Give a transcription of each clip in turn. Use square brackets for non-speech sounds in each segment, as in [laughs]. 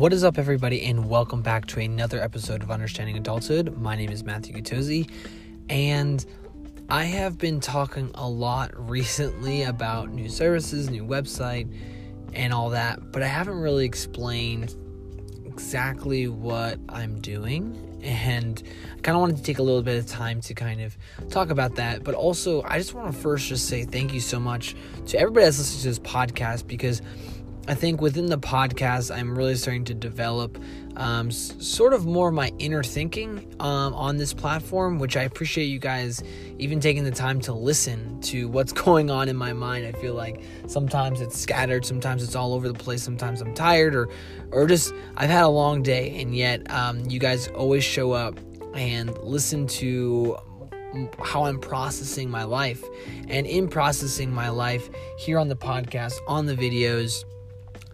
What is up, everybody, and welcome back to another episode of Understanding Adulthood. My name is Matthew Gutozzi, and I have been talking a lot [laughs] recently about new services, new website, and all that, but I haven't really explained exactly what I'm doing. And I kind of wanted to take a little bit of time to kind of talk about that. But also, I just want to first just say thank you so much to everybody that's listening to this podcast because I think within the podcast, I'm really starting to develop um, s- sort of more of my inner thinking um, on this platform, which I appreciate you guys even taking the time to listen to what's [laughs] going on in my mind. I feel like sometimes it's scattered, sometimes it's all over the place, sometimes I'm tired, or or just I've had a long day, and yet um, you guys always show up and listen to how I'm processing my life. And in processing my life here on the podcast, on the videos,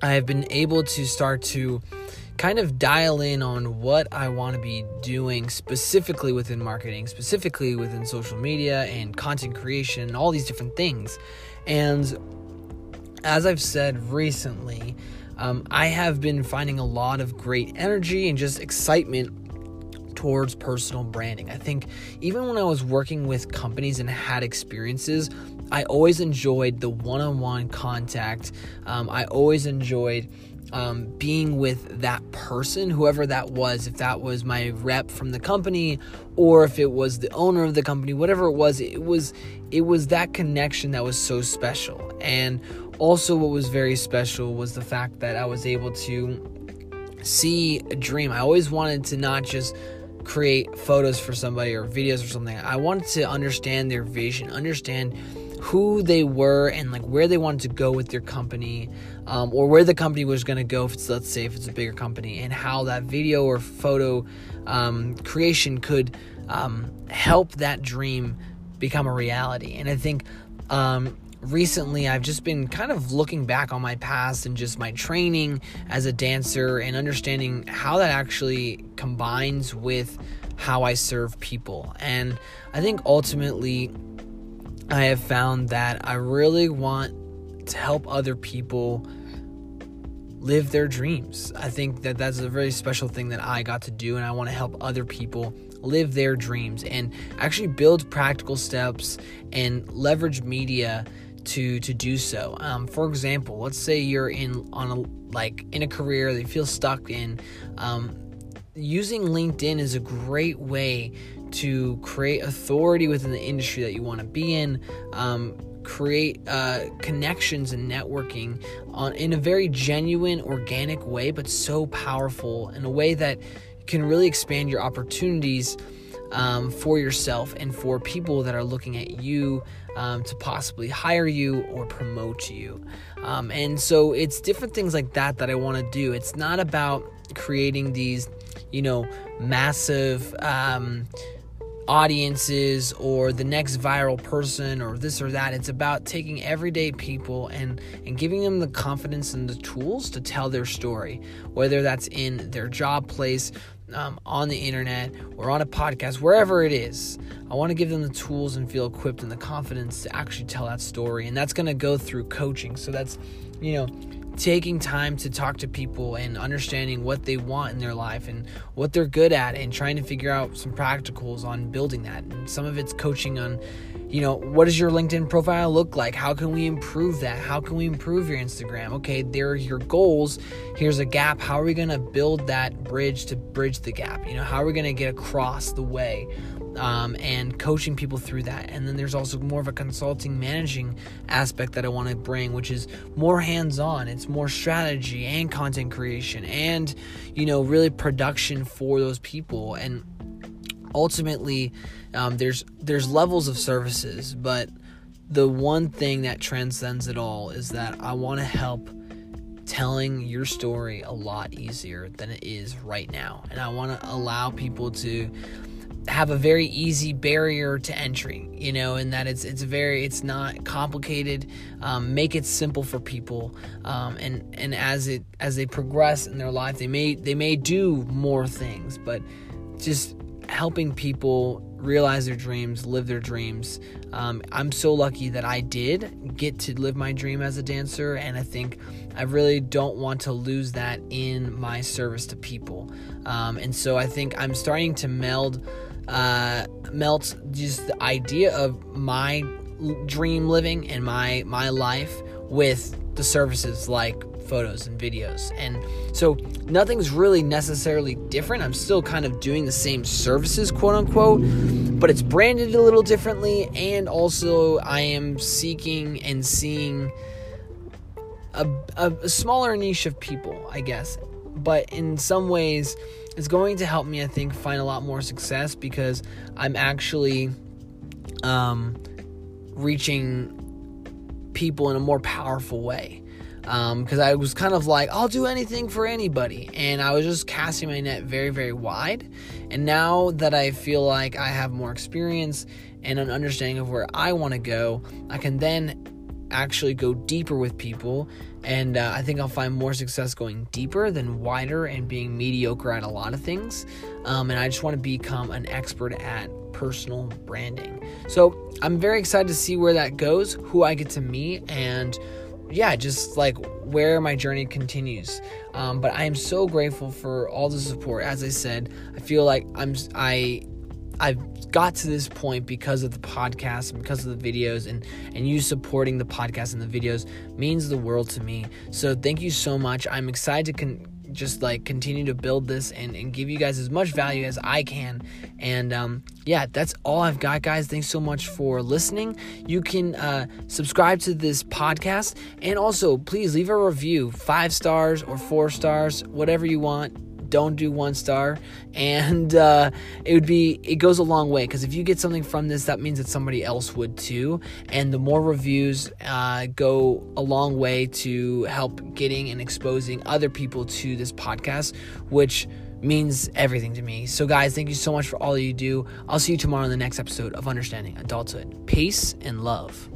I have been able to start to kind of dial in on what I want to be doing specifically within marketing, specifically within social media and content creation, all these different things. And as I've said recently, um, I have been finding a lot of great energy and just excitement towards personal branding. I think even when I was working with companies and had experiences, I always enjoyed the one on one contact. Um, I always enjoyed um, being with that person, whoever that was, if that was my rep from the company or if it was the owner of the company, whatever it was, it was it was that connection that was so special. And also what was very special was the fact that I was able to see a dream. I always wanted to not just create photos for somebody or videos or something. I wanted to understand their vision, understand who they were and like where they wanted to go with their company um, or where the company was going to go if it's let's say if it's a bigger company and how that video or photo um, creation could um, help that dream become a reality and i think um, recently I've just been kind of looking back on my past and just my training as a dancer and understanding how that actually combines with how I serve people. And I think ultimately I have found that I really want to help other people live their dreams. I think that that's a very special thing that I got to do and I want to help other people live their dreams and actually build practical steps and leverage media to to do so. Um, for example, let's say you're in on a like in a career that you feel stuck in. Um, using LinkedIn is a great way to create authority within the industry that you want to be in. Um, create uh, connections and networking on in a very genuine, organic way, but so powerful in a way that can really expand your opportunities um, for yourself and for people that are looking at you um, to possibly hire you or promote you. Um, and so it's different things like that that I want to do. It's not about creating these, you know, massive um, audiences or the next viral person or this or that. It's about taking everyday people and and giving them the confidence and the tools to tell their story, whether that's in their job place, um, on the internet or on a podcast, wherever it is. I want to give them the tools and feel equipped and the confidence to actually tell that story. And that's going to go through coaching. So that's, you know, taking time to talk to people and understanding what they want in their life and what they're good at and trying to figure out some practicals on building that. And some of it's coaching on, you know, what does your LinkedIn profile look like? How can we improve that? How can we improve your Instagram? Okay, there are your goals. Here's a gap. How are we going to build that bridge to bridge the gap? You know, how are we going to get across the way? um, and coaching people through that. And then there's also more of a consulting, managing aspect that I want to bring, which is more hands on. It's more strategy and content creation and, you know, really production for those people. And ultimately, um, there's there's levels of services, but the one thing that transcends it all is that I want to help telling your story a lot easier than it is right now. And I want to allow people to have a very easy barrier to entry you know and that it's it's very it's not complicated um, make it simple for people um, and and as it as they progress in their life they may they may do more things but just helping people realize their dreams, live their dreams. Um, I'm so lucky that I did get to live my dream as a dancer, and I think I really don't want to lose that in my service to people. Um, and so I think I'm starting to meld, uh, melt just the idea of my dream living and my my life with the services like photos and videos. And so nothing's really necessarily different. I'm still kind of doing the same services, quote unquote, but it's branded a little differently. And also, I am seeking and seeing a, a, a smaller niche of people, I guess. But in some ways, it's going to help me, I think, find a lot more success because I'm actually um, reaching people in a more powerful way because um, I was kind of like, I'll do anything for anybody. And I was just casting my net very, very wide. And now that I feel like I have more experience and an understanding of where I want to go, I can then actually go deeper with people. And uh, I think I'll find more success going deeper than wider and being mediocre at a lot of things. Um, and I just want to become an expert at personal branding. So I'm very excited to see where that goes, who I get to meet, and yeah, just like where my journey continues. Um, but I am so grateful for all the support. As I said, I feel like I'm I I've got to this point because of the podcast and because of the videos and and you supporting the podcast and the videos means the world to me. So thank you so much. I'm excited to con- just like continue to build this and, and give you guys as much value as I can. And um, yeah, that's all I've got, guys. Thanks so much for listening. You can uh, subscribe to this podcast and also please leave a review five stars or four stars, whatever you want don't do one star. And uh, it would be it goes a long way because if you get something from this that means that somebody else would too. And the more reviews uh, go a long way to help getting and exposing other people to this podcast which means everything to me. So guys thank you so much for all you do. I'll see you tomorrow in the next episode of understanding adulthood. Peace and love